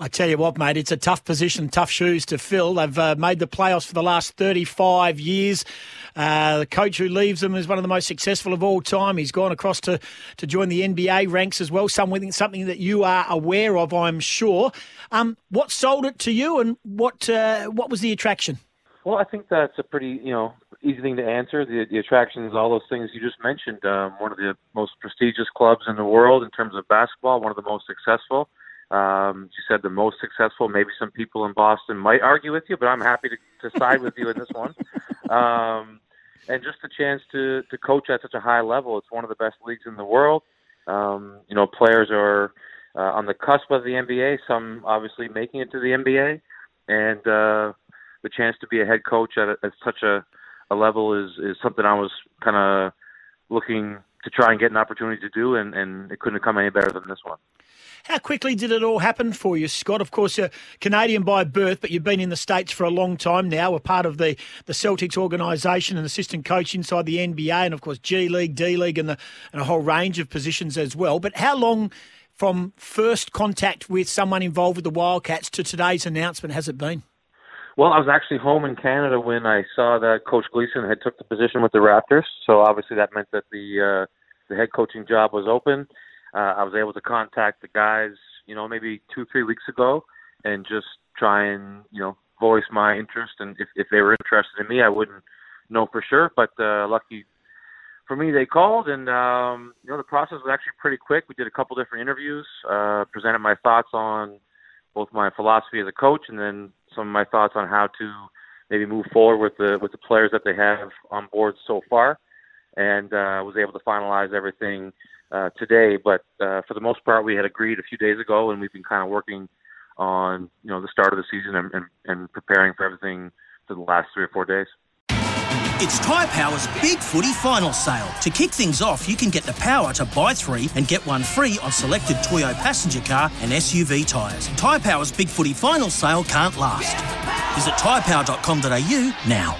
I tell you what, mate, it's a tough position, tough shoes to fill. They've uh, made the playoffs for the last 35 years. Uh, the coach who leaves them is one of the most successful of all time. He's gone across to, to join the NBA ranks as well, something, something that you are aware of, I'm sure. Um, what sold it to you and what, uh, what was the attraction? Well, I think that's a pretty, you know, easy thing to answer. The, the attraction is all those things you just mentioned. Um, one of the most prestigious clubs in the world in terms of basketball, one of the most successful. Um, you said the most successful. Maybe some people in Boston might argue with you, but I'm happy to, to side with you in this one. Um, and just the chance to to coach at such a high level. It's one of the best leagues in the world. Um, you know, players are uh, on the cusp of the NBA. Some obviously making it to the NBA, and uh, the chance to be a head coach at, a, at such a, a level is is something I was kind of looking to try and get an opportunity to do, and, and it couldn't have come any better than this one. How quickly did it all happen for you, Scott? Of course, you're Canadian by birth, but you've been in the States for a long time now. A part of the, the Celtics organisation and assistant coach inside the NBA, and of course, G League, D League, and, and a whole range of positions as well. But how long from first contact with someone involved with the Wildcats to today's announcement has it been? Well, I was actually home in Canada when I saw that Coach Gleeson had took the position with the Raptors. So obviously that meant that the uh, the head coaching job was open uh, I was able to contact the guys, you know, maybe two, three weeks ago, and just try and you know voice my interest. And if if they were interested in me, I wouldn't know for sure, but uh, lucky for me, they called, and um, you know the process was actually pretty quick. We did a couple different interviews, uh, presented my thoughts on both my philosophy as a coach, and then some of my thoughts on how to maybe move forward with the with the players that they have on board so far, and uh, was able to finalize everything uh, today. But uh, for the most part, we had agreed a few days ago, and we've been kind of working on you know the start of the season and, and, and preparing for everything for the last three or four days. It's Tyre Power's Big Footy Final Sale. To kick things off, you can get the power to buy three and get one free on selected Toyo passenger car and SUV tyres. Tyre Power's Big Footy Final Sale can't last. Visit tyrepower.com.au now.